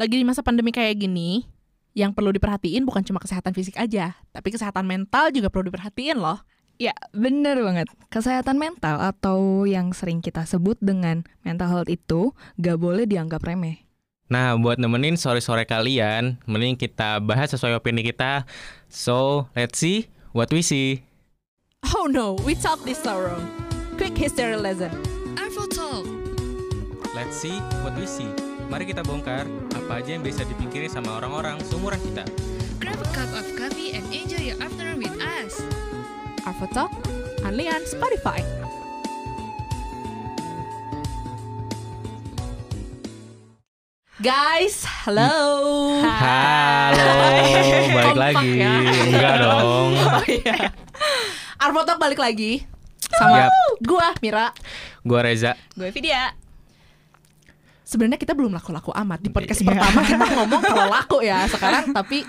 Lagi di masa pandemi kayak gini, yang perlu diperhatiin bukan cuma kesehatan fisik aja, tapi kesehatan mental juga perlu diperhatiin loh. Ya, bener banget. Kesehatan mental atau yang sering kita sebut dengan mental health itu gak boleh dianggap remeh. Nah, buat nemenin sore-sore kalian, mending kita bahas sesuai opini kita. So, let's see what we see. Oh no, we talk this sorrow. Quick history lesson. Arvo Talk. Let's see what we see. Mari kita bongkar apa aja yang bisa dipikirin sama orang-orang seumuran kita. Grab a cup of coffee and enjoy your afternoon with us. Arvo Talk, only on Spotify. Guys, hello. Halo, balik Kompak lagi. ya. Enggak dong. Oh iya. Arvo Talk balik lagi sama Yap. gua Mira. Gua Reza. Gue Vidya. Sebenarnya kita belum laku-laku amat di podcast Iya. pertama kita ngomong kalau laku ya sekarang tapi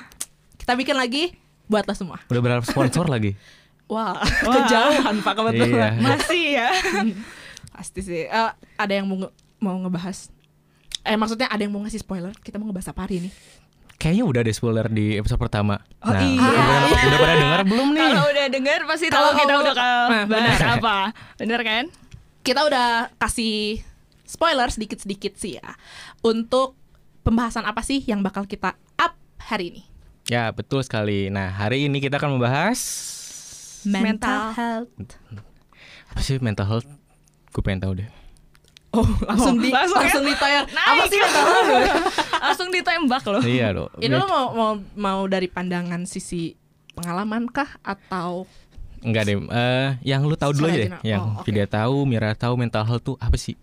kita bikin lagi buat lo semua. Udah berapa sponsor lagi? Wah, kejauhan Pak kebetulan. Iya. Masih ya. Pasti sih. Eh, ada yang mau nge- mau ngebahas Eh maksudnya ada yang mau ngasih spoiler? Kita mau ngebahas apa hari ini? Kayaknya udah ada spoiler di episode pertama. Oh, nah, iya. udah, udah pada dengar belum nih? Kalau udah denger pasti tahu Kalau kita kalau- udah Nah, bahas benar. apa. Bener kan? Kita udah kasih spoiler sedikit-sedikit sih ya untuk pembahasan apa sih yang bakal kita up hari ini. Ya, betul sekali. Nah, hari ini kita akan membahas Mental health. apa sih mental health? Gue pengen tahu deh. Oh, langsung di langsung ya? langsung ditayar. Naik. Apa sih mental health? Langsung ditembak loh. iya loh. Ini lo mau mau mau dari pandangan sisi pengalaman kah atau Enggak deh. Eh, yang lu tahu dulu aja deh. general. Yang Oh, oke. tidak tahu, Mira tahu mental health tuh apa sih?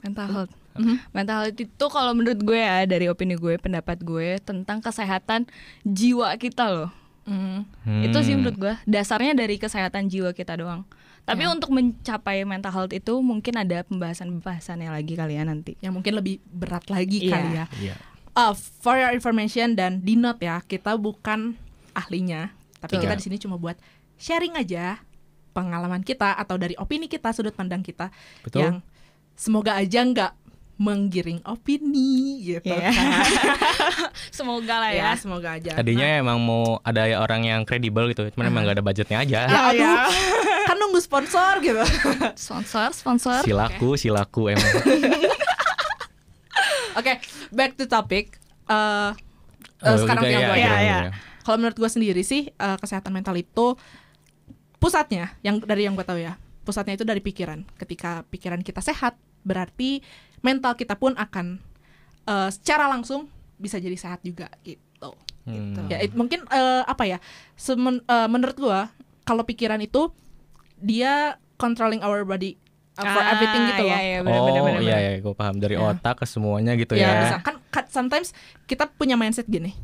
Mental health. Mhm. Mental health itu kalau menurut gue ya dari opini gue, pendapat gue tentang kesehatan jiwa kita loh. Hmm. Itu sih Hmm. menurut gue dasarnya dari kesehatan jiwa kita doang. Tapi Ya. untuk mencapai mental health itu mungkin ada pembahasan-pembahasannya lagi kali ya nanti. yang mungkin lebih berat lagi Iya. kali ya. Iya. Uh, for your information dan di note ya, kita bukan ahlinya, tapi Betul. kita di sini cuma buat sharing aja pengalaman kita atau dari opini kita, sudut pandang kita Betul. yang semoga aja nggak menggiring opini gitu Iya. kan. Semoga lah ya, ya. semoga aja. Tadinya emang mau ada orang yang kredibel gitu, cuman emang gak ada budgetnya aja. Nah, ya aduh, ya. kan nunggu sponsor gitu. Sponsor, sponsor. Silaku, silaku emang. Oke, back to topic. Uh, uh, Oh, sekarang udah, yang iya, gue iya, iya, iya. iya. Kalau menurut gue sendiri sih eh, kesehatan mental itu pusatnya yang dari yang gue tahu ya pusatnya itu dari pikiran. Ketika pikiran kita sehat berarti mental kita pun akan eh, secara langsung bisa jadi sehat juga gitu. Hmm. Ya it- mungkin eh, apa ya semen- eh, menurut gue kalau pikiran itu dia controlling our body uh, for Ah, everything gitu loh. Iya, iya, bener, oh bener, bener, iya bener. iya, gue paham dari Ya. otak ke semuanya gitu Ya, ya. bisa. kan ka- sometimes kita punya mindset gini.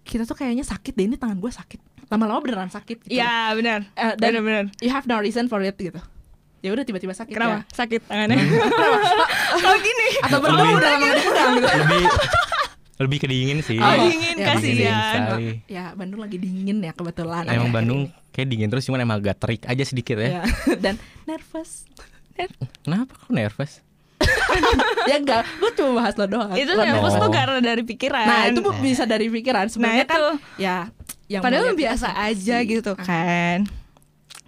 Kita tuh kayaknya sakit deh ini tangan gue sakit. Lama-lama beneran sakit gitu. Iya, benar. Dan Bener, bener. you have no reason for it gitu. Ya udah tiba-tiba sakit Kenapa? ya. Sakit tangannya. Oh gini. Atau berdua udah lama dipegang gitu. Lebih lebih kedingin sih. Oh, Oh, dingin ya, kasihan. Ya Bandung lagi dingin ya kebetulan. Emang akhir-akhir Bandung ini. kayak dingin terus cuman emang agak terik aja sedikit ya. Ya. Dan nervous. Kenapa kok nervous? ya enggak, gue cuma bahas lo doang. Itu Lo nervous Oh. tuh karena dari pikiran. Nah itu bu- bisa dari pikiran. Sebenarnya Nah, kan itu. ya yang Padahal biasa kita aja sih. gitu Ah. kan.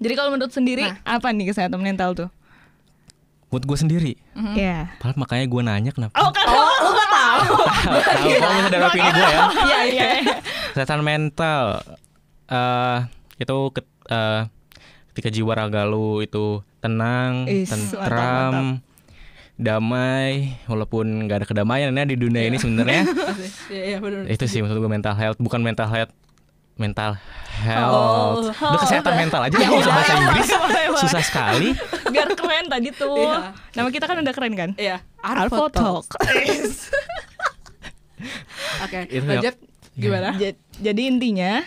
Jadi kalau menurut sendiri Nah. apa nih kesehatan mental tuh? Buat gue sendiri. Mhm. Iya. Padahal makanya gue nanya kenapa. Oh kan. Oh, lo gak tahu. Tahu kalau misalnya dari opini gue ya. Iya iya. Kesehatan mental eh itu ket- eh, ketika jiwa raga lu itu tenang, Is, tentram, damai, walaupun nggak ada kedamaian ya di dunia ini sebenarnya. Iya iya benar. itu sih maksud gue mental health, bukan mental health mental Oh, health. Udah kesehatan mental aja nggak usah bahasa Inggris. Susah sekali. Biar keren tadi tuh. Iya. Nama kita kan udah keren kan? Iya. Arvo Talk. Oke, lanjut gimana? Ja- Jadi intinya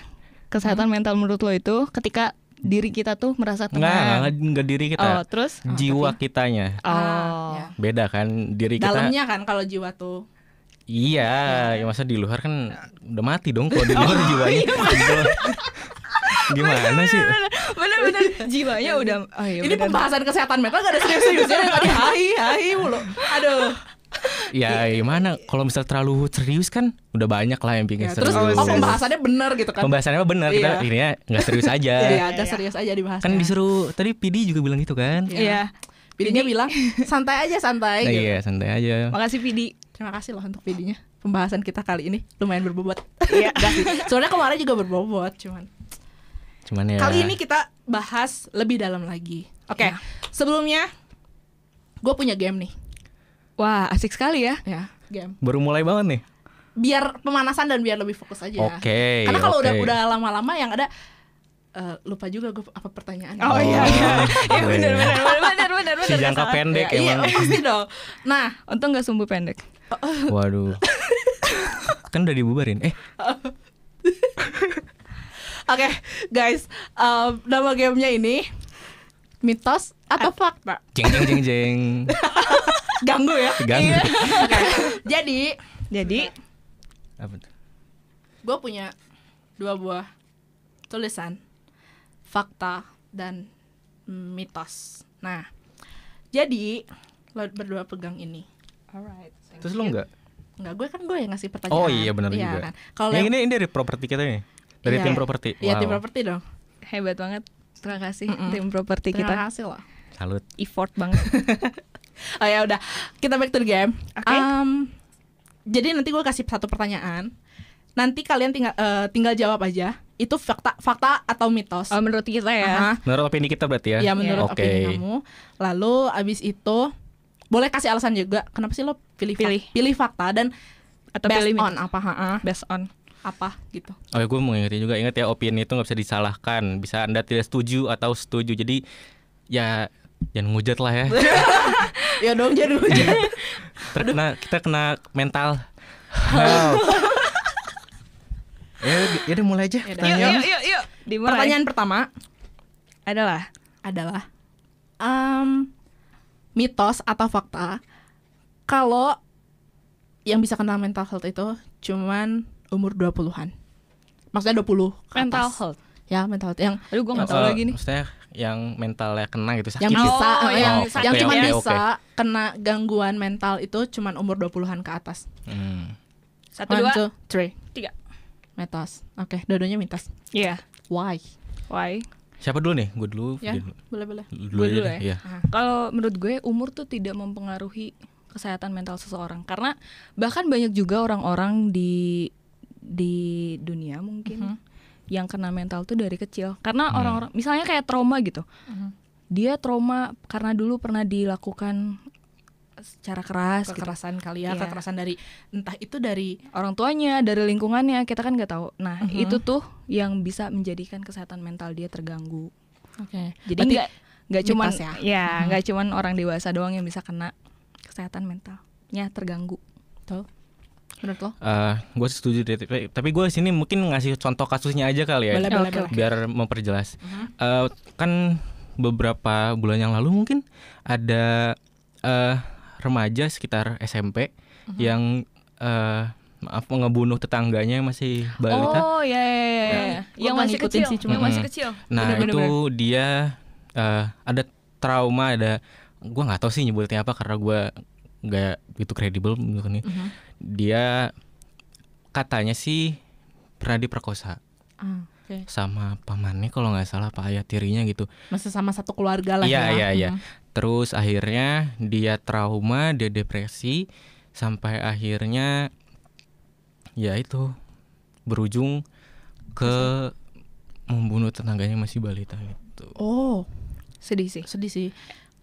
kesehatan mental menurut lo itu ketika diri kita tuh merasa Enggak, tenang. enggak, enggak diri Oh, kita. terus? jiwa kitanya. Oh. Ah, ya. Beda kan diri kita. Dalamnya kan kalau jiwa tuh Iya, ya masa di luar kan udah mati dong kalau di luar jiwanya. Gimana sih? Bener-bener jiwanya udah oh iya ini bener. pembahasan kesehatan mental gak ada serius-seriusnya dari tadi hai hai mulu. Aduh. ya gimana kalau misal terlalu serius kan udah banyak lah yang Ya, bikin terus serius. oh pembahasannya bener gitu kan Pembahasannya mah benar kita Iya. ini ya nggak serius aja. Iya, agak serius aja dibahas Kan disuruh tadi PD juga bilang gitu kan. Iya. Iya. Pidinya bilang santai aja santai Nah, gitu. iya santai aja. Makasih Vidi. Terima kasih loh untuk videonya. Pembahasan kita kali ini lumayan berbobot. Iya. Sih. Sebenarnya kemarin juga berbobot, cuman Cuman ya. kali ini kita bahas lebih dalam lagi. Oke, Ya. sebelumnya gue punya game nih, Wah, asik sekali ya. ya game. baru mulai banget nih. Biar pemanasan dan biar lebih fokus aja. Oke. Karena kalau udah oke. udah lama-lama yang ada eh, lupa juga gue apa pertanyaan. Oh, iya, iya. Ya iya. benar benar benar benar benar Si jangka pendek iya, emang. pasti dong. Nah, Untung nggak sumbu pendek. Waduh. kan udah dibubarin. Eh, oke guys, em, nama gamenya ini mitos atau fakta? jeng jeng jeng jeng. Ganggu ya? Ganggu. Iya. Oke. Jadi Jadi Apa tuh? gue punya dua buah tulisan fakta dan mitos. Nah, jadi lo berdua pegang ini. Alright. Terus lu enggak? Enggak, gue kan gue yang ngasih pertanyaan. Oh iya benar juga. Kan? Kalau yang yang- ini, ini dari properti kita nih. Dari Iya. tim properti. Iya, tim Wow. properti dong. Hebat banget. Terima kasih Mm-mm. tim properti Terima kita. kasih loh. Salut. Effort banget. Oh ya udah, kita back to the game. Oke. Um, jadi nanti gue kasih satu pertanyaan. Nanti kalian tinggal eh, tinggal jawab aja. Itu fakta fakta atau mitos. Oh, menurut kita ya. Aha. Menurut opini kita berarti ya? Ya menurut Oke. opini kamu. Lalu abis itu boleh kasih alasan juga kenapa sih lo pilih Pilih. fak- pilih fakta dan Atau based pilih on mitos. apa ha-ha, Based on. apa gitu. Oh ya gue mau ingetin juga ingat ya opini itu nggak bisa disalahkan bisa anda tidak setuju atau setuju jadi ya jangan ngujat lah ya ya dong jadi hujat. terkena kita kena mental health ya ya udah mulai aja Ya udah. pertanyaan yuk, yuk, yuk. Dimulai. Pertanyaan pertama adalah adalah um, mitos atau fakta kalau yang bisa kena mental health itu cuman umur 20-an. Maksudnya 20 ke mental atas. health. Ya, mental health yang Aduh, gue nggak Oh, tahu eh, lagi nih. maksudnya yang mentalnya kena gitu sakit yang gitu. bisa Oh, eh, yang yang, sakit yang cuma oke, bisa oke. kena gangguan mental itu cuman umur 20-an ke atas. Hmm. Satu, One, dua, two, three. tiga. Mitos. Oke, dua-duanya mitos. Iya. Why? Why? Siapa dulu nih gue dulu Ya, dulu. boleh-boleh. dulu Gue dulu ya. iya. Kalau menurut gue umur tuh tidak mempengaruhi kesehatan mental seseorang karena bahkan banyak juga orang-orang di di dunia mungkin Mhm. yang kena mental tuh dari kecil karena Hmm. orang-orang misalnya kayak trauma gitu Mhm. dia trauma karena dulu pernah dilakukan secara keras gitu. Kekerasan kali ya, Iya. kekerasan dari entah itu dari orang tuanya dari lingkungannya kita kan nggak tahu nah Mhm. itu tuh yang bisa menjadikan kesehatan mental dia terganggu Oke. jadi Berarti nggak nggak cuman ya? ya Mhm. nggak cuman orang dewasa doang yang bisa kena kesehatan mentalnya terganggu Tuh. Menurut lo? Eh, gue setuju deh tapi, tapi gue sini mungkin ngasih contoh kasusnya aja kali ya Boleh, boleh, boleh. biar memperjelas Mhm. Eh, kan beberapa bulan yang lalu mungkin ada eh, remaja sekitar SMP Mhm. yang eh, maaf ngebunuh tetangganya yang masih balita. oh ya ya ya, ya. Yang masih kecil sih, cuma- yang masih kecil nah bener, bener, itu bener. dia eh, ada trauma ada gua nggak tahu sih nyebutnya apa karena gua nggak itu kredibel menurut ini. Mhm. Dia katanya sih pernah diperkosa Ah, Oke. sama pamannya kalau nggak salah pak ayah tirinya gitu. Masih sama satu keluarga lah Iya, ya. iya, iya. Mhm. Terus akhirnya dia trauma, dia depresi sampai akhirnya ya itu berujung ke membunuh tetangganya masih balita gitu. Oh, sedih sih sedih sih.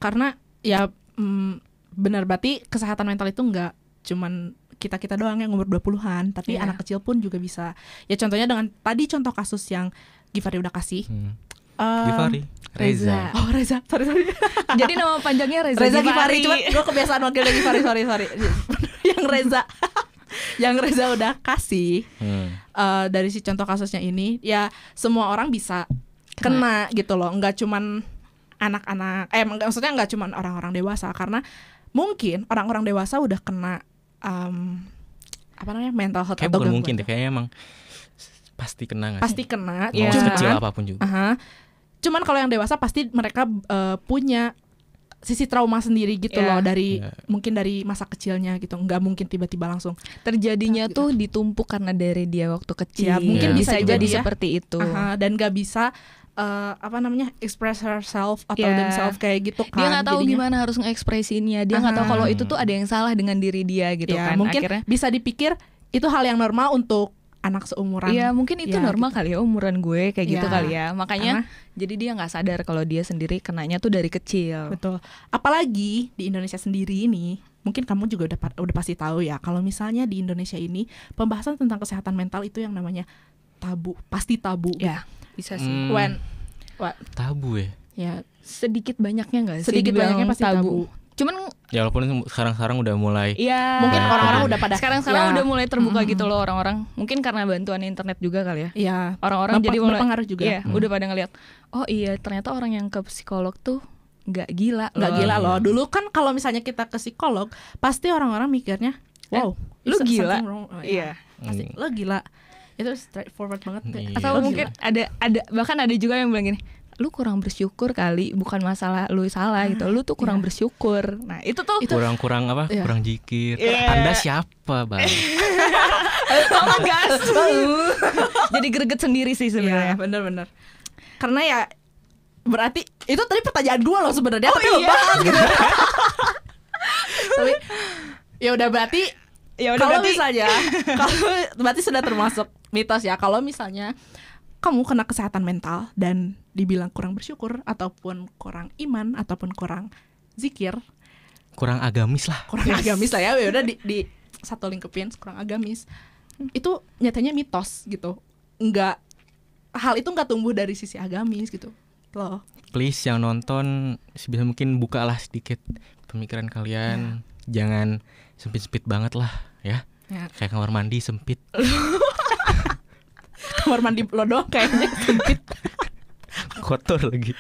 Karena ya mm, benar berarti kesehatan mental itu nggak cuman kita-kita doang yang umur 20-an, tapi Iya. anak kecil pun juga bisa. Ya contohnya dengan tadi contoh kasus yang Givari udah kasih. Hmm. Em, Givari, Reza. Oh Reza, sorry sorry. jadi nama panjangnya Reza, Reza Givari. Cuma gue kebiasaan manggilnya Givari, sorry sorry. yang Reza, yang Reza udah kasih Hmm. eh, dari si contoh kasusnya ini, ya semua orang bisa kena, gitu loh, nggak cuman anak-anak, eh mak- maksudnya nggak cuman orang-orang dewasa, karena mungkin orang-orang dewasa udah kena em, apa namanya mental health Kayak atau bukan mungkin deh, kayaknya emang pasti kena nggak pasti sih? kena, Iya. Mau sekecil cuman apa pun juga. Aha. Cuman kalau yang dewasa pasti mereka eh, punya sisi trauma sendiri gitu Iya. loh dari Iya. mungkin dari masa kecilnya gitu nggak mungkin tiba-tiba langsung terjadinya Gitu. tuh ditumpuk karena dari dia waktu kecil. Ya, mungkin bisa, bisa jadi dia. seperti itu. aha, dan nggak bisa eh, apa namanya express herself atau Iya. themselves kayak gitu kan Dia nggak tahu jadinya. gimana harus ngekspresinya. Dia nggak tahu kalau itu tuh ada yang salah dengan diri dia gitu Ya, kan. mungkin Akhirnya bisa dipikir itu hal yang normal untuk anak seumuran Iya mungkin itu Ya, normal kali ya umuran gue kayak gitu Ya. kali ya makanya Karena- jadi dia nggak sadar kalau dia sendiri kenanya tuh dari kecil Betul. Apalagi di Indonesia sendiri ini, mungkin kamu juga udah udah pasti tahu ya, kalau misalnya di Indonesia ini pembahasan tentang kesehatan mental itu yang namanya tabu, pasti tabu. ya bisa sih Hmm, When what? tabu ya. Ya, sedikit banyaknya nggak sih sedikit banyaknya pasti tabu. Cuman Ya walaupun sekarang-sekarang udah mulai ya Mungkin orang-orang udah pada sekarang sekarang ya, udah mulai terbuka Mm-mm. gitu loh orang-orang mungkin karena bantuan internet juga kali ya ya orang-orang jadi mulai berpengaruh juga. Iya, Hmm. udah pada ngeliat oh iya ternyata orang yang ke psikolog tuh nggak gila nggak gila Iya. loh. Dulu kan kalau misalnya kita ke psikolog, pasti orang-orang mikirnya, wow, lu is gila. Oh, iya Pasti Hmm. lo gila. Itu straightforward banget. Iya. atau Lo mungkin gila. ada ada bahkan ada juga yang bilang gini lu kurang bersyukur kali bukan masalah lu salah gitu lu tuh kurang iya. bersyukur nah itu tuh Itu- kurang-kurang apa? Iya. Kurang jikir. Iya. Anda siapa, Bang? Mama gas jadi greget sendiri sih sebenarnya bener-bener. Karena ya berarti itu tadi pertanyaan gue loh sebenarnya Oh, tapi lo iya. bahas gitu. tapi ya udah berarti ya udah kalau berarti misalnya kalau berarti sudah termasuk mitos ya kalau misalnya kamu kena kesehatan mental dan dibilang kurang bersyukur ataupun kurang iman ataupun kurang zikir Kurang agamis lah. kurang agamis lah ya ya udah di, di satu lingkupin kurang agamis itu nyatanya mitos gitu nggak hal itu nggak tumbuh dari sisi agamis gitu loh Please yang nonton sebisa mungkin bukalah sedikit pemikiran kalian. Jangan sempit-sempit banget lah ya. ya, Kayak kamar mandi sempit. kamar mandi lo doang kayaknya sempit Kotor lagi.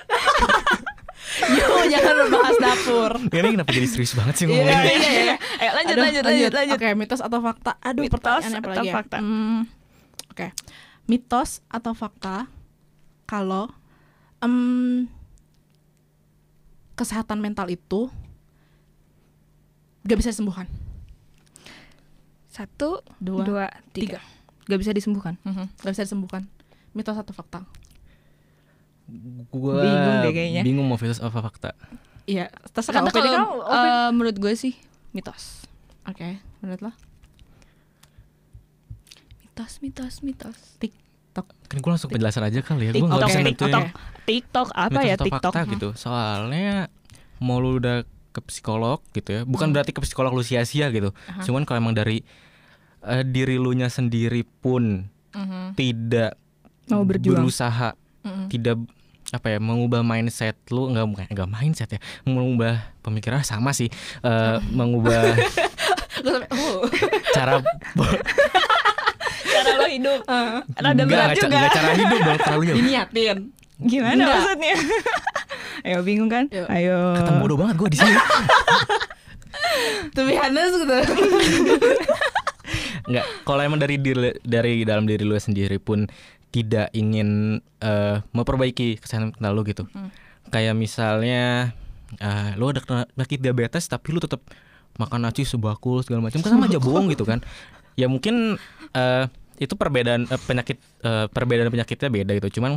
yo jangan membahas dapur Ini kenapa jadi serius banget sih Iya, ngomongnya? iya, iya. Ayo lanjut Aduh, lanjut lanjut lanjut Oke, mitos atau fakta? Aduh, Mitos pertanyaannya apa lagi ya? fakta? Hmm, Oke, mitos atau fakta kalau em, kesehatan mental itu gak bisa disembuhkan. satu Dua, dua tiga gak bisa disembuhkan Gak bisa disembuhkan. Mitos atau fakta? Gua Bingung deh kayaknya. Bingung mau mitos apa fakta. Iya, terserah. Kata kalau kamu, opini. eh, menurut gue sih mitos Oke, menurut lo? mitos mitos mitos Kan gue langsung penjelasan aja kali ya. Gue TikTok nggak bisa nentuin TikTok TikTok apa mitos ya TikTok fakta gitu. Soalnya mau lu udah ke psikolog gitu ya. Bukan Hmm. berarti ke psikolog lu sia-sia gitu. Aha. Cuman kalau emang dari eh, diri lu nya sendiri pun Mhm, tidak Mau berjuang. berusaha mhm. tidak apa ya mengubah mindset lu nggak bukan nggak mindset ya mengubah pemikiran sama sih eh, mengubah oh. cara cara lo hidup rada Nggak, berat juga nggak cara hidup dong terlalu Diniatin. gimana Enggak. maksudnya ayo bingung kan Yuk. ayo ketemu bodoh banget gue di sini To be honest gitu. Nggak kalau emang dari diri dari dalam diri lu sendiri pun tidak ingin eh, memperbaiki kesehatan mental lu gitu. Hmm. kayak misalnya eh, lu ada penyakit diabetes tapi lu tetap makan nasi sebakul segala macam kan sama aja bohong gitu kan. Ya mungkin eh, itu perbedaan eh, penyakit eh, perbedaan penyakitnya beda gitu. Cuman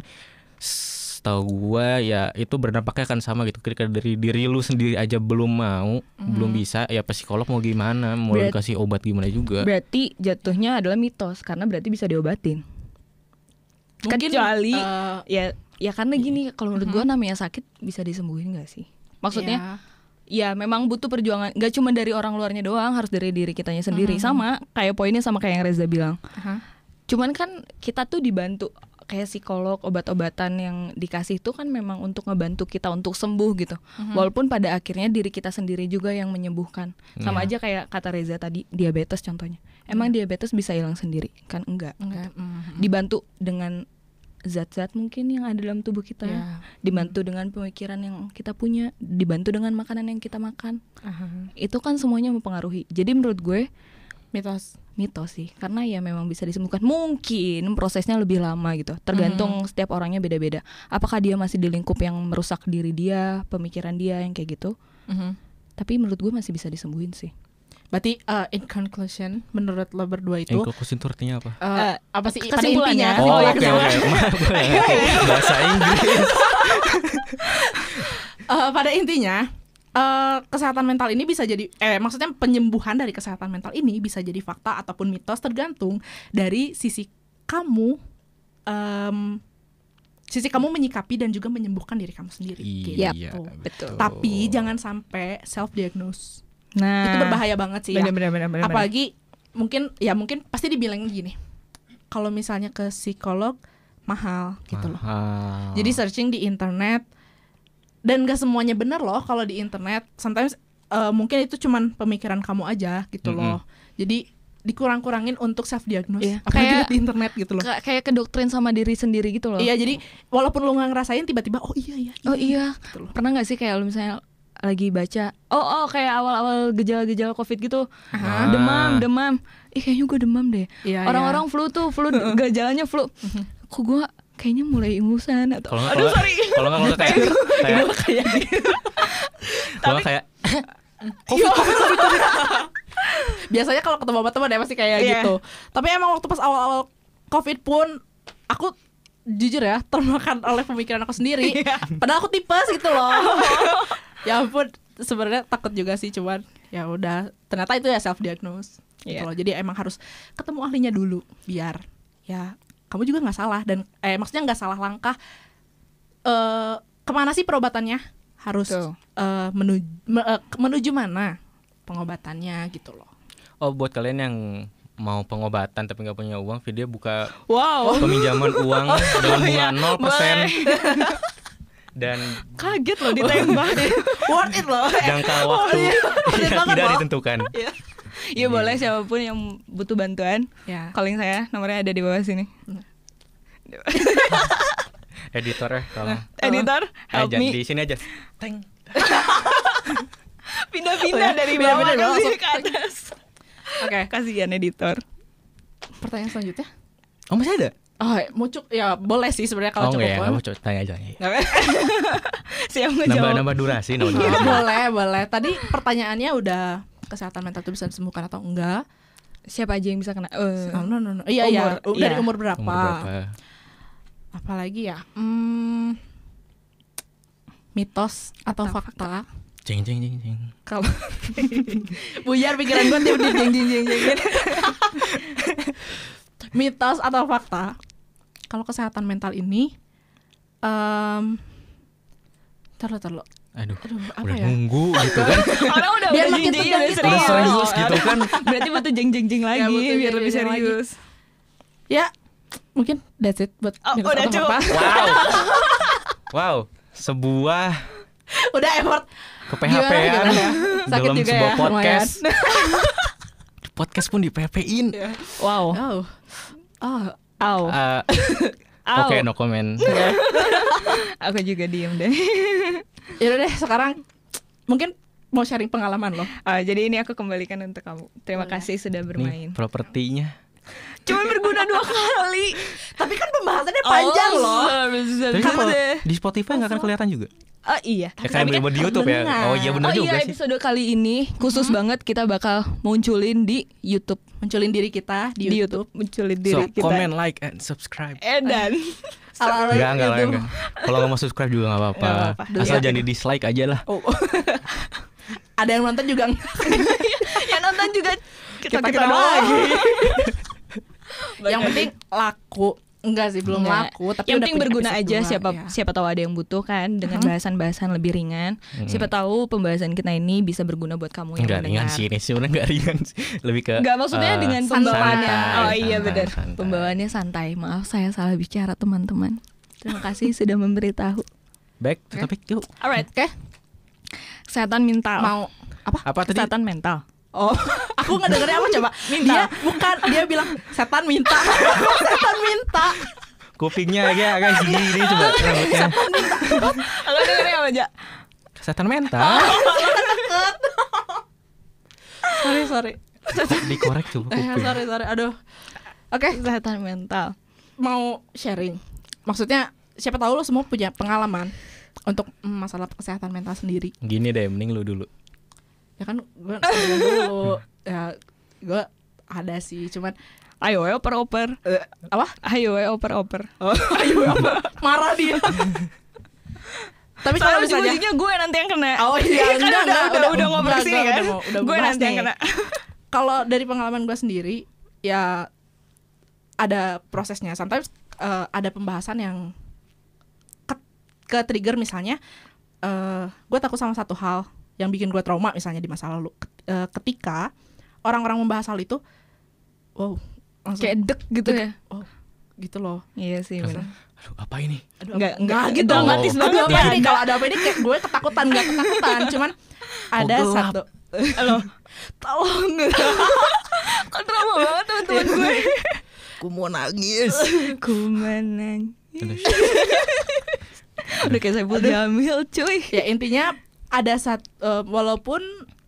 setahu gua ya itu berdampaknya akan sama gitu. Ketika dari diri lu sendiri aja belum mau belum bisa ya psikolog mau gimana mau Berat- dikasih obat gimana juga. Berarti jatuhnya adalah mitos karena berarti bisa diobatin. Mungkin Kecuali- eh, ya ya karena gini kalau menurut gua namanya sakit bisa disembuhin gak sih? Maksudnya ya. ya memang butuh perjuangan gak cuma dari orang luarnya doang harus dari diri kitanya sendiri. Mhm. sama kayak poinnya sama kayak yang Reza bilang. Aha. cuman kan kita tuh dibantu kayak psikolog obat-obatan yang dikasih itu kan memang untuk ngebantu kita untuk sembuh gitu Mhm. walaupun pada akhirnya diri kita sendiri juga yang menyembuhkan sama Iya. aja kayak kata Reza tadi diabetes contohnya emang diabetes bisa hilang sendiri kan enggak Enggak. mhm. dibantu dengan zat-zat mungkin yang ada dalam tubuh kita Ya. dibantu dengan pemikiran yang kita punya dibantu dengan makanan yang kita makan Aha. itu kan semuanya mempengaruhi jadi menurut gue Mitos. Mitos sih karena ya memang bisa disembuhkan mungkin prosesnya lebih lama gitu tergantung setiap orangnya beda-beda apakah dia masih di lingkup yang merusak diri dia pemikiran dia yang kayak gitu Mhm. Tapi menurut gue masih bisa disembuhin sih. Berarti uh, in conclusion menurut lo berdua itu Inklusin itu artinya apa? uh, Eh, apa sih kesimpulannya. Oh, iya, oke oke. Bahasa Inggris. Eh, pada intinya eh, kesehatan mental ini bisa jadi eh maksudnya penyembuhan dari kesehatan mental ini bisa jadi fakta ataupun mitos tergantung dari sisi kamu em, sisi kamu menyikapi dan juga menyembuhkan diri kamu sendiri Iya, gitu. betul. Tapi jangan sampai self diagnose. Nah, Itu berbahaya banget sih ya. Bener, bener, bener, bener, Apalagi mungkin ya mungkin pasti dibilang gini. Kalau misalnya ke psikolog mahal gitu loh. Mahal. Jadi searching di internet dan gak semuanya bener loh kalau di internet. Sometimes eh, mungkin itu cuman pemikiran kamu aja gitu loh. Jadi dikurang-kurangin untuk self diagnose. Iya. Apalagi Kayak- di internet gitu loh. Ka- kayak kedoktrin sama diri sendiri gitu loh. Iya, jadi walaupun lu nggak ngerasain tiba-tiba oh iya iya. Oh iya, Gitu loh. pernah nggak sih kayak lu misalnya lagi baca, oh oh kayak awal-awal gejala-gejala covid gitu, Ah. demam, demam, ih kayaknya gue demam deh. Iya, Orang-orang flu tuh, flu gejalanya flu, kok gue kayaknya mulai ingusan atau, nggak aduh sorry, kalau nggak kayak kayak kayak gitu. kalau kayak Covid, COVID. Biasanya kalau ketemu sama teman ya pasti kayak Iya. gitu. Tapi emang waktu pas awal-awal Covid pun aku jujur ya termakan oleh pemikiran aku sendiri. Padahal aku tipes gitu loh. ya ampun, sebenarnya takut juga sih cuman ya udah ternyata itu ya self diagnose gitu Iya. loh. Jadi emang harus ketemu ahlinya dulu biar ya kamu juga nggak salah dan eh maksudnya nggak salah langkah eh ke mana sih perobatannya harus Betul. eh, menuju me- eh, menuju mana pengobatannya gitu loh. oh buat kalian yang mau pengobatan tapi nggak punya uang, video buka wow, peminjaman uang dengan bunga 0% dan kaget loh ditembak. Worth it loh. jangka waktu tidak loh. ditentukan. Iya boleh siapa pun yang butuh bantuan, Ya. calling saya, nomornya ada di bawah sini. Editor ya, tolong. Editor, help Aja me. di sini aja. Teng. Pindah-pindah Oh ya, dari bawah kasih langsung. ke atas. Oke, Kasihan editor. pertanyaan selanjutnya. Oh masih ada? Oh, mau cuk ya boleh sih sebenarnya kalau oh cukup ya, poin. kamu coba tanya aja. Siap Nambah ngejawab. nambah durasi, nambah Oh, durasi. boleh, boleh. Tadi pertanyaannya udah kesehatan mental itu bisa disembuhkan atau enggak? Siapa aja yang bisa kena? Eh, Oh, no, no, no. Iya, iya. Umur, Dari iya. umur berapa? Umur berapa? Apalagi ya? Hmm, mitos atau fakta? Jeng jeng jeng jeng. Kalau buyar pikiran gue tiap jeng jeng jeng jeng. Mitos atau fakta? Kalau kesehatan mental ini, um, terlalu terlalu. Aduh, Aduh, apa udah ya? nunggu gitu kan. Orang udah Biar udah makin jeng-jeng, tegang udah gitu. Udah serius. serius gitu kan. Berarti butuh jeng-jeng-jeng lagi Ya, butuh biar lebih jeng-jeng lagi. serius. Ya, mungkin that's it buat Oh, udah cukup. Wow. Wow, sebuah Udah effort. ke gimana ya? Sakit dalam juga sebuah ya, podcast. podcast pun di PHP-in. Wow. Oh. Oh. Eh, Au. Oke, no comment. Aku juga diem deh. Ya deh sekarang mungkin mau sharing pengalaman loh. Ah, jadi ini aku kembalikan untuk kamu. Terima Boleh. kasih sudah Nih, bermain. propertinya. Cuma berguna dua kali. Tapi kan pembahasannya panjang Oh, loh. Tapi kan kalau di Spotify nggak akan kelihatan juga. Oh iya. Ya kayak kan di YouTube ya. pendengar. Oh iya benar oh juga iya sih. episode kali ini khusus banget kita bakal munculin di YouTube. Munculin diri kita di, Di YouTube. YouTube munculin So, diri kita. comment, like, and subscribe. Edan. Ala-ala Enggak, enggak. Kalau nggak mau subscribe juga nggak apa-apa. Asal Iya. jangan di dislike aja lah. Oh. Ada yang nonton juga enggak? Yang nonton juga kita Kita kita doang. lagi. yang penting laku. Enggak sih, belum Nggak. laku, tapi yang udah penting berguna aja dua, siapa ya. siapa tahu ada yang butuh kan dengan Mhm. bahasan-bahasan lebih ringan. Mhm. Siapa tahu pembahasan kita ini bisa berguna buat kamu yang Enggak ringan mendengar. sih ini sebenarnya enggak ringan sih. Lebih ke Enggak maksudnya eh, dengan pembawaannya. santai, oh iya santai, benar. santai. Pembawaannya santai. Maaf saya salah bicara teman-teman. Terima kasih sudah memberitahu. Back to topic yuk. Alright. Oke, Kesehatan mental. mau apa? Apa tadi? Kesehatan mental. Oh, aku nggak dengernya apa coba? Minta. Dia bukan, dia bilang setan minta. setan minta. Kupingnya agak agak gini coba rambutnya. Aku dengerin apa aja? Kesehatan mental. Sorry, sorry. Dikorek coba Eh, kuping. sorry, sorry. Aduh. Oke, Kesehatan mental. mau sharing. Maksudnya siapa tahu lo semua punya pengalaman untuk masalah kesehatan mental sendiri Gini deh, mending lu dulu. Ya kan gue dulu ya gue ada sih cuman Ayo, ayo oper oper. apa Ayo, ayo oper oper. ayo apa marah dia tapi kalau misalnya ujung-ujungnya gue nanti yang kena. Oh iya, kan enggak, udah, enggak, udah, udah, udah ngobrol sini enggak, kan. udah mau- udah gue nanti yang nih. kena. kalau dari pengalaman gue sendiri ya ada prosesnya sometimes eh, ada pembahasan yang ke, ke trigger misalnya eh gue takut sama satu hal yang bikin gue trauma misalnya di masa lalu eh, ketika orang-orang membahas hal itu wow langsung Kayak dek gitu dek. ya. oh gitu loh Iya sih, bener. Aduh, apa ini? Aduh, Enggak, apa- enggak gitu dramatis Oh. banget Aduh, ya. ini? kalau ada apa ini kayak gue ketakutan nggak ketakutan cuman ada gelap. satu Halo. Tolong. Kok drama banget teman-teman gue. Aku mau nangis. Ku menangis. Udah kayak saya Jamil cuy. ya intinya ada saat eh, walaupun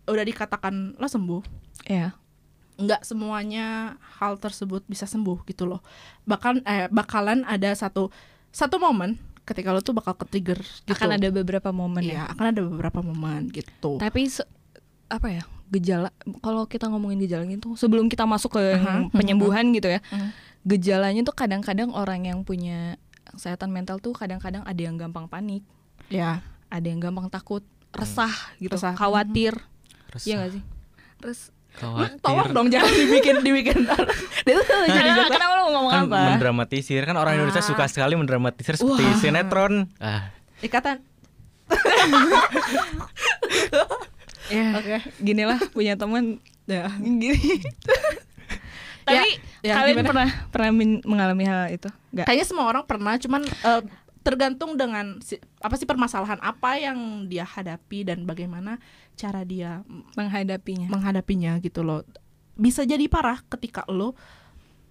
udah dikatakan lo sembuh Ya. nggak semuanya hal tersebut bisa sembuh gitu loh bahkan eh, bakalan ada satu satu momen ketika lo tuh bakal ke trigger gitu Akan ada beberapa momen ya. Iya, akan ada beberapa momen gitu Tapi apa ya? Gejala kalau kita ngomongin gejala gitu sebelum kita masuk ke yang Aha. penyembuhan gitu ya. Mhm. Gejalanya tuh kadang-kadang orang yang punya kesehatan mental tuh kadang-kadang ada yang gampang panik, ya ada yang gampang takut, resah gitu, Resah. khawatir. Resah, Iya gak sih? Terus khawatir. tolong dong jangan dibikin dibikin dia tuh jadi kenapa, dokter. kenapa lo mau ngomong kan apa? mendramatisir kan orang Indonesia Ah. suka sekali mendramatisir seperti Wah. sinetron. Ah, ikatan Ya, oke gini lah punya teman ya gini. Tapi ya, kalian gimana? pernah pernah mengalami hal itu? Enggak. kayaknya semua orang pernah cuman eh, tergantung dengan si- apa sih permasalahan apa yang dia hadapi dan bagaimana cara dia Menghadapinya. menghadapinya gitu loh bisa jadi parah ketika lo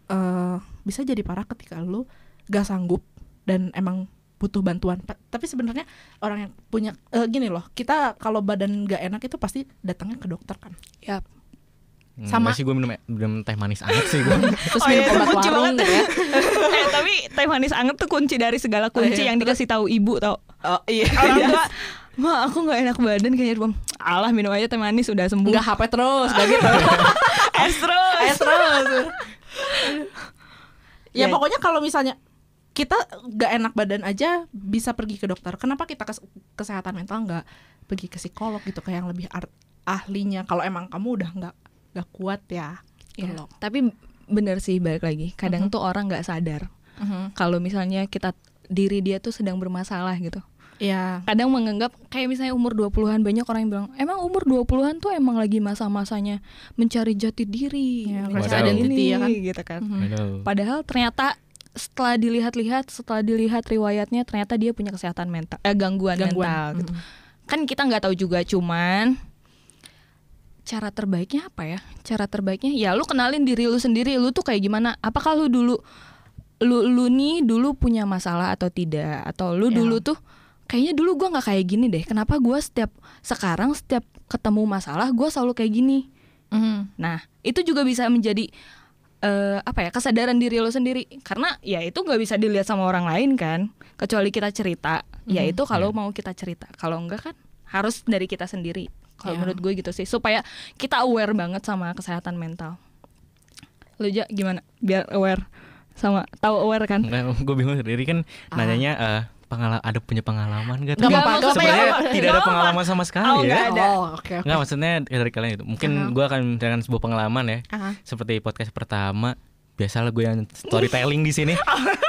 eh bisa jadi parah ketika lo gak sanggup dan emang butuh bantuan Pa- tapi sebenarnya orang yang punya eh, gini loh kita kalau badan gak enak itu pasti datangnya ke dokter kan Yap. Sama- Sama sih gue minum, minum teh manis anget sih gue. terus Oh iya, minum obat kunci warung gitu ya eh, tapi teh manis anget tuh kunci dari segala kunci iya. yang dikasih tahu ibu tau. oh iya Orang tua, ma aku nggak enak badan kayaknya Bang. Alah minum aja teh manis udah sembuh. nggak HP terus gak gitu es terus. Eh, terus ya Ya. pokoknya kalau misalnya kita gak enak badan aja bisa pergi ke dokter kenapa kita ke kesehatan mental nggak pergi ke psikolog gitu kayak yang lebih ahlinya kalau emang kamu udah nggak nggak kuat ya Ya, loh. Tapi bener sih balik lagi. Kadang Mhm. tuh orang nggak sadar Mhm. kalau misalnya kita diri dia tuh sedang bermasalah gitu. ya kadang menganggap kayak misalnya umur 20-an banyak orang yang bilang emang umur 20-an tuh emang lagi masa-masanya mencari jati diri, Iya, mencari identity ini ya kan. gitu kan. Mhm. Aduh. Padahal ternyata setelah dilihat-lihat, setelah dilihat riwayatnya ternyata dia punya kesehatan mental, eh, gangguan, Gangguan. mental gitu. Mhm. Kan kita nggak tahu juga cuman cara terbaiknya apa ya? Cara terbaiknya ya lu kenalin diri lu sendiri, lu tuh kayak gimana? Apakah lu dulu lu lu nih dulu punya masalah atau tidak atau lu Ya. dulu tuh kayaknya dulu gua nggak kayak gini deh. Kenapa gua setiap sekarang setiap ketemu masalah gua selalu kayak gini? Mhm. Nah, itu juga bisa menjadi eh, apa ya kesadaran diri lo sendiri karena ya itu nggak bisa dilihat sama orang lain kan kecuali kita cerita ya Mhm. itu kalau mau kita cerita kalau enggak kan harus dari kita sendiri kalau Ya. menurut gue gitu sih supaya kita aware banget sama kesehatan mental lo ja gimana biar aware sama tahu aware kan gue bingung sendiri kan Ah. nanyanya eh, pengala ada punya pengalaman gak? Nggak apa-apa, sebenarnya tidak ada pengalaman sama sekali Oh, ya. nggak ada. Oh, oke oke. Nggak maksudnya dari kalian itu. Mungkin Aha. gue akan menceritakan sebuah pengalaman ya. Aha. Seperti podcast pertama, biasalah gue yang storytelling di sini.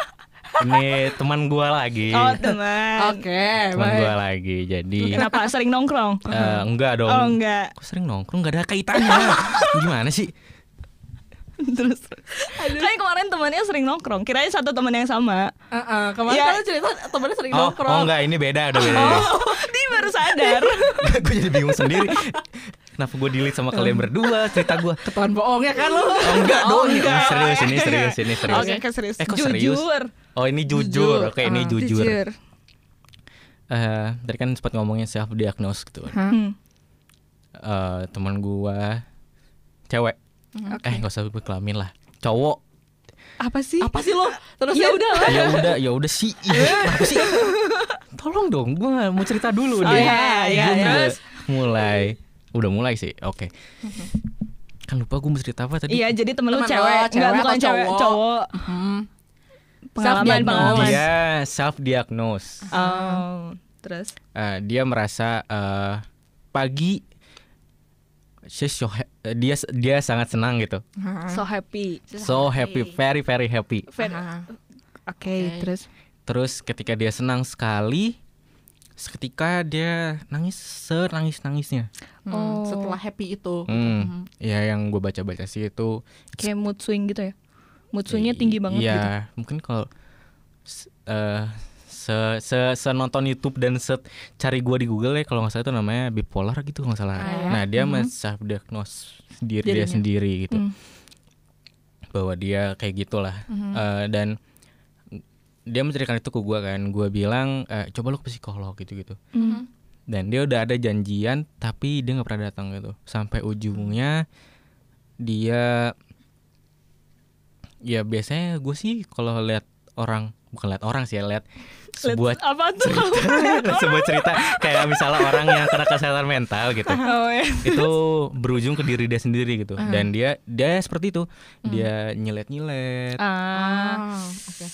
Ini teman gue lagi. oh teman Oke, teman gue lagi. Jadi kenapa sering nongkrong eh, enggak dong. oh enggak Kok sering nongkrong nggak ada kaitannya. Gimana sih? terus kan kemarin temannya sering nongkrong kirain satu teman yang sama Heeh, kemarin Ya. kan cerita temennya sering Oh, nongkrong. oh enggak, ini beda, udah beda. dia baru sadar gue jadi bingung sendiri. Kenapa gue delete sama kalian berdua cerita gue? Ketahuan bohong ya kan lu. Oh, enggak Oh, dong, enggak. Ini serius ini serius ini serius. Oke, oke, serius. Eh, kok serius? Jujur. Oh ini jujur, Jujur. oke ini Ah. jujur. Eh, tadi kan sempat ngomongin self diagnose gitu. kan. Hmm. Eh, teman gua cewek. Eh nggak usah sebut kelamin lah. Cowok. Apa sih? Apa sih lo? Terus Ya udah lah. ya udah, ya udah sih. Kenapa sih? tolong dong, gue mau cerita dulu Oh, deh. iya, iya, Gua iya. udah mulai, udah mulai sih. Oke. Kan lupa gue mau cerita apa tadi. Iya, jadi temen lu Temen lo, cewek, cewek Enggak, bukan atau cewek, cowok? cowok. Hmm. Pengalaman, pengalaman. Dia self diagnose. Oh, terus dia merasa eh, pagi so dia dia sangat senang gitu. so happy. So happy, very very happy. Fair. Ah. Oke, Oke. terus Terus ketika dia senang sekali, seketika dia nangis senangis nangisnya. Hmm, Oh. Setelah happy itu. Hmm, ya yang gue baca baca sih itu. kayak mood swing gitu ya. Mood swingnya tinggi banget Iya, gitu. mungkin kalau eh, se, se se nonton YouTube dan se cari gue di Google ya kalau nggak salah itu namanya bipolar gitu kalau nggak salah. Ah, ya. Nah dia Mhm. self diagnose diri dia sendiri gitu Hmm. bahwa dia kayak gitulah Mhm. Eh, dan dia menceritakan itu ke gue kan gue bilang eh, coba lu ke psikolog gitu gitu Hmm. dan dia udah ada janjian tapi dia nggak pernah datang gitu sampai ujungnya dia ya biasanya gue sih kalau lihat orang bukan lihat orang sih ya lihat sebuah apa tuh? sebuah cerita kayak misalnya orang yang kena kesehatan mental gitu. Oh, ya. itu berujung ke diri dia sendiri gitu. Dan dia dia seperti itu. Dia nyilet nyilet Ah, Ah, oke.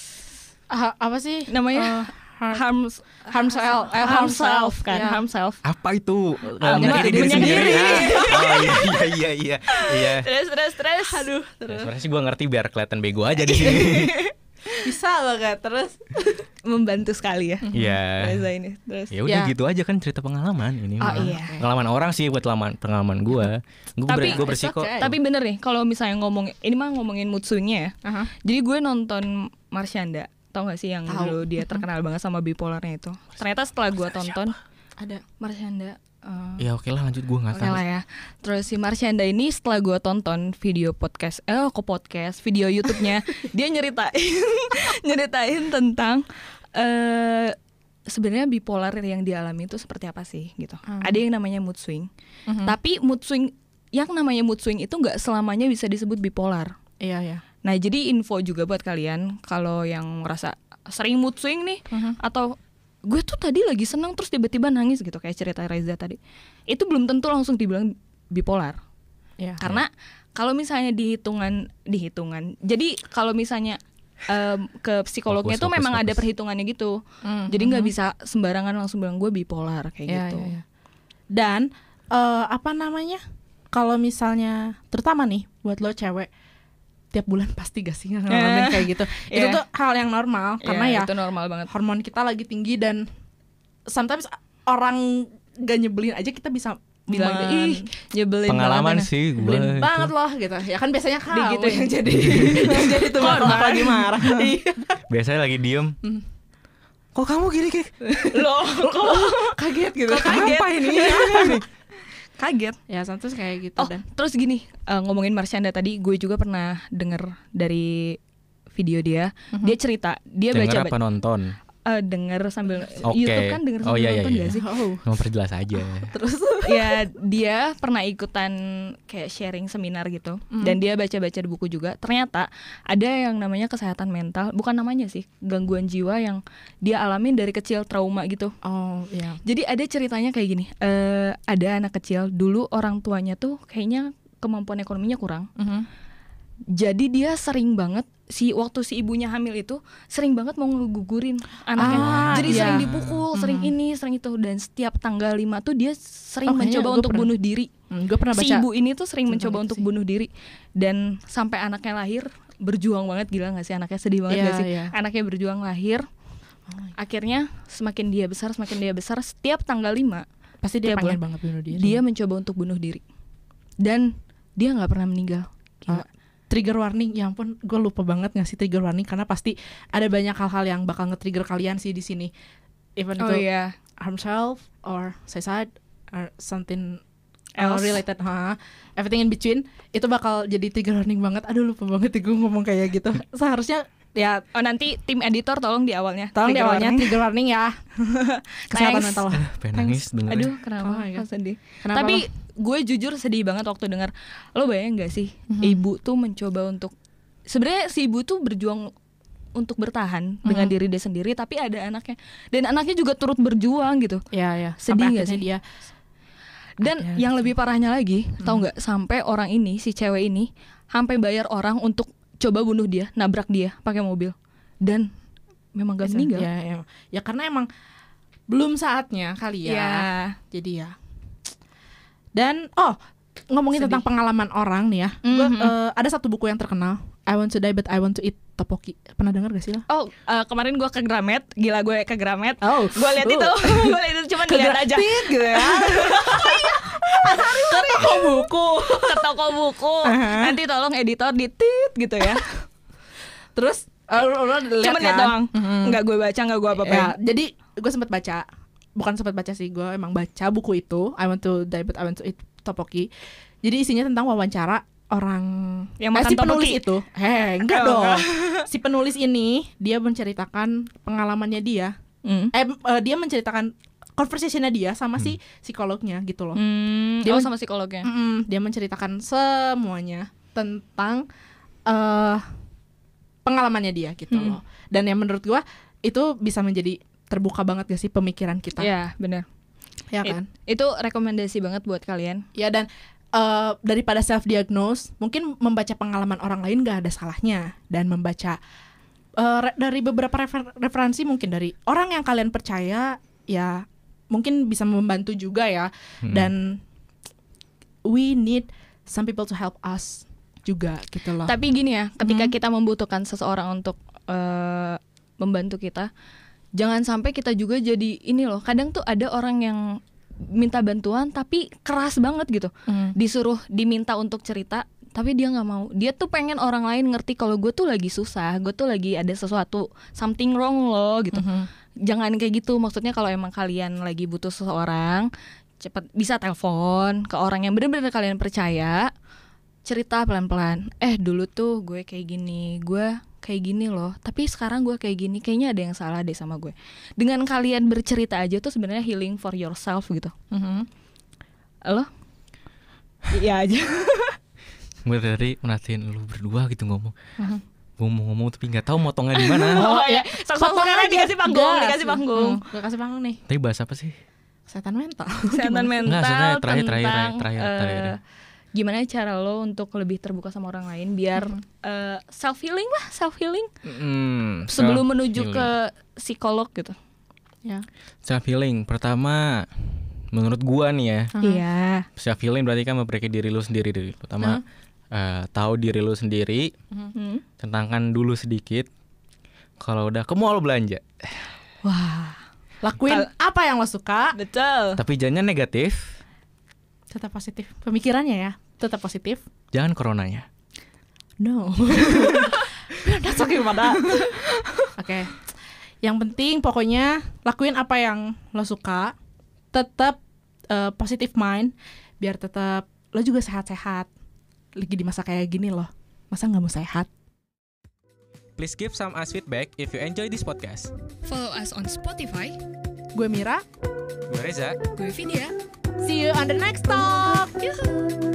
Ah, apa sih? Namanya? Eh, har- harm harm self, eh, harm self kan, ya. harm self. apa itu Ah, menyakiti diri menyakiti sendiri diri. Ah, oh iya iya iya iya iya Terus terus terus. Aduh, Ya, terus sebenarnya sih gue ngerti biar kelihatan bego aja di sini bisa banget terus. Membantu sekali ya. Iya Reza ini. Terus. ya udah Ya. gitu aja kan cerita pengalaman ini Oh, iya. pengalaman orang sih buat pengalaman pengalaman gue gue Tapi- gue bersih kok It's okay. Tapi bener nih, kalau misalnya ngomong ini mah ngomongin mood swingnya ya. Aha. Jadi gue nonton Marsyanda, tau gak sih yang Tahu. dulu dia terkenal banget sama bipolarnya itu. Ternyata setelah gue tonton Ada. Marsyanda, eh, ya oke lah lanjut gue nggak Oke tahu lah ya. Terus si Marsyanda ini setelah gue tonton video podcast, eh kok podcast, video YouTube-nya, dia nyeritain nyeritain tentang eh sebenarnya bipolar yang dialami itu seperti apa sih gitu. Hmm. Ada yang namanya mood swing. Mhm. Tapi mood swing yang namanya mood swing itu nggak selamanya bisa disebut bipolar. Iya ya. Nah, jadi info juga buat kalian kalau yang merasa sering mood swing nih Mhm. atau gue tuh tadi lagi senang terus tiba-tiba nangis gitu kayak cerita Reza tadi. Itu belum tentu langsung dibilang bipolar. Iya. Karena kalau misalnya dihitungan dihitungan. Jadi kalau misalnya em, ke psikolognya Fokus, tuh fokus, memang ada fokus. perhitungannya gitu. Mm, Jadi nggak mhm. bisa sembarangan langsung bilang gue bipolar kayak Iya, gitu. iya, iya. Dan eh, apa namanya? Kalau misalnya terutama nih buat lo cewek tiap bulan pasti gak sih ngalamin Eh, kayak gitu. Itu iya. tuh hal yang normal karena Iya, ya itu normal banget. hormon kita lagi tinggi dan sometimes orang gak nyebelin aja kita bisa Bilang men- ih nyebelin pengalaman banget ya." sih gue nyebelin banget loh gitu. Ya kan biasanya kamu Digituin. yang jadi yang jadi tuh lagi marah. Iya. biasanya lagi diem Hmm. kok kamu gini kayak Loh, kok kaget gitu. Kok kaget? apa ini kaget. Ya sometimes kayak gitu Oh, dan terus gini, eh, ngomongin Marsyanda tadi, gue juga pernah denger dari video dia. Dia cerita, dia denger baca apa nonton eh, denger sambil Oke. YouTube kan denger Oh, sambil iya, iya, nonton iya. gak sih? oh, mau perjelas aja terus ya dia pernah ikutan kayak sharing seminar gitu Mhm. dan dia baca-baca di buku juga ternyata ada yang namanya kesehatan mental bukan namanya sih gangguan jiwa yang dia alamin dari kecil trauma gitu oh iya. jadi ada ceritanya kayak gini eh ada anak kecil dulu orang tuanya tuh kayaknya kemampuan ekonominya kurang Mhm. jadi dia sering banget si waktu si ibunya hamil itu sering banget mau ngegugurin anaknya. Ah, Jadi iya. sering dipukul, sering Mhm. ini, sering itu dan setiap tanggal 5 tuh dia sering Oh, mencoba untuk pernah- bunuh diri. Hmm, gue pernah baca Si ibu ini tuh sering mencoba untuk sih. bunuh diri dan sampai anaknya lahir berjuang banget gila gak sih anaknya sedih banget Iya, gak sih? iya. Anaknya berjuang lahir. Akhirnya semakin dia besar, semakin dia besar setiap tanggal 5 pasti dia pengen bulan. banget bunuh diri. dia mencoba untuk bunuh diri. Dan dia nggak pernah meninggal. Gila. Ah, trigger warning, ya ampun, gue lupa banget ngasih trigger warning karena pasti ada banyak hal-hal yang bakal nge-trigger kalian sih di sini. Even Oh itu iya. harm self or suicide or something Else. related, ha, everything in between itu bakal jadi trigger warning banget. Aduh lupa banget gue ngomong kayak gitu. Seharusnya ya Oh nanti tim editor tolong di awalnya. tolong di awalnya warning. trigger warning ya. Kesehatan Thanks. mental. pengen nangis dengerin. Aduh kenapa? Oh. Kok sedih. Kenapa Tapi gue jujur sedih banget waktu dengar. Lo bayang gak sih Mhm. ibu tuh mencoba untuk sebenarnya si ibu tuh berjuang untuk bertahan dengan Mhm. diri dia sendiri tapi ada anaknya dan anaknya juga turut berjuang gitu Ya ya. Sedih nggak akhirnya sih? dia dan Ada yang lebih parahnya lagi tau nggak sampai orang ini si cewek ini sampai bayar orang untuk coba bunuh dia nabrak dia pakai mobil dan memang gak meninggal Ya, ya. ya karena emang belum saatnya kali ya. Ya. Jadi ya. Dan oh ngomongin Sedih. tentang pengalaman orang nih ya. Gua, Mhm. eh, ada satu buku yang terkenal. I want to die but I want to eat topoki. Pernah dengar gak sih lo? Oh, eh, kemarin gua ke Gramet, gila gue ke Gramet. Oh, Gue lihat itu, gue lihat itu cuman lihat aja. gitu ya. Ke toko buku. Ke toko buku. Aha. Nanti tolong editor ditit gitu ya. Terus eh, lo, lo lihat Cuman lihat kan? doang. Mhm. Nggak gue baca, nggak gue apa-apain. Ya, jadi gue sempat baca, bukan sempat baca sih, gue emang baca buku itu. I want to die but I want to eat topoki. Jadi isinya tentang wawancara orang Yang eh, makan si penulis topoki. itu. Heh, enggak Oh, dong. enggak. si penulis ini dia menceritakan pengalamannya dia. Hmm. Eh, eh, dia menceritakan conversationnya dia sama si psikolognya gitu loh. Hmm, Dia oh sama psikolognya. Mm-mm, dia menceritakan semuanya tentang eh pengalamannya dia gitu Hmm. loh. Dan yang menurut gua itu bisa menjadi terbuka banget gak sih pemikiran kita, Iya, benar. ya kan? Itu rekomendasi banget buat kalian. Ya dan eh, daripada self diagnose, mungkin membaca pengalaman orang lain gak ada salahnya dan membaca eh, re- dari beberapa refer- referensi mungkin dari orang yang kalian percaya ya mungkin bisa membantu juga ya Hmm. dan we need some people to help us juga gitu loh. Tapi gini ya, ketika Mhm. kita membutuhkan seseorang untuk eh, membantu kita, jangan sampai kita juga jadi ini loh. Kadang tuh ada orang yang minta bantuan tapi keras banget gitu. Mm. Disuruh diminta untuk cerita, tapi dia nggak mau. Dia tuh pengen orang lain ngerti kalau gue tuh lagi susah, gue tuh lagi ada sesuatu something wrong loh gitu. Mhm. Jangan kayak gitu. Maksudnya kalau emang kalian lagi butuh seseorang, cepat bisa telepon ke orang yang benar-benar kalian percaya. Cerita pelan-pelan. Eh dulu tuh gue kayak gini, gue kayak gini loh. Tapi sekarang gue kayak gini, kayaknya ada yang salah deh sama gue. Dengan kalian bercerita aja tuh sebenarnya healing for yourself gitu. Mhm. Lo? Iya aja. Gue dari merhatiin lu berdua gitu ngomong. Mhm. Gue mau ngomong tapi nggak tahu motongnya di mana. Oh iya, sok-sok Potong sekarang dikasih panggung, dikasih panggung. Hmm, gua kasih panggung nih. Tapi bahas apa sih? Kesehatan mental. Kesehatan mental Nggak, terakhir, terakhir, terakhir, terakhir. Gimana cara lo untuk lebih terbuka sama orang lain biar self healing lah, self healing Hmm, sebelum self menuju healing. ke psikolog gitu. ya. self healing. Pertama, menurut gua nih ya. Iya. self healing berarti kan memperbaiki diri lu sendiri dulu. Pertama, eh, tahu diri lu sendiri, Hmm. tentangkan dulu sedikit. Kalau udah ke mall belanja, Wah, Lakuin apa yang lo suka, betul. tapi jangan negatif, tetap positif. Pemikirannya ya, tetap positif. jangan coronanya. No. That's okay pada. Oke. Yang penting pokoknya lakuin apa yang lo suka. Tetap eh, positive mind biar tetap lo juga sehat-sehat. Lagi di masa kayak gini loh. Masa nggak mau sehat? Please give some us feedback if you enjoy this podcast. Follow us on Spotify. Gue Mira. Gue Reza. Gue Vidya. See you on the next talk. Yuhu.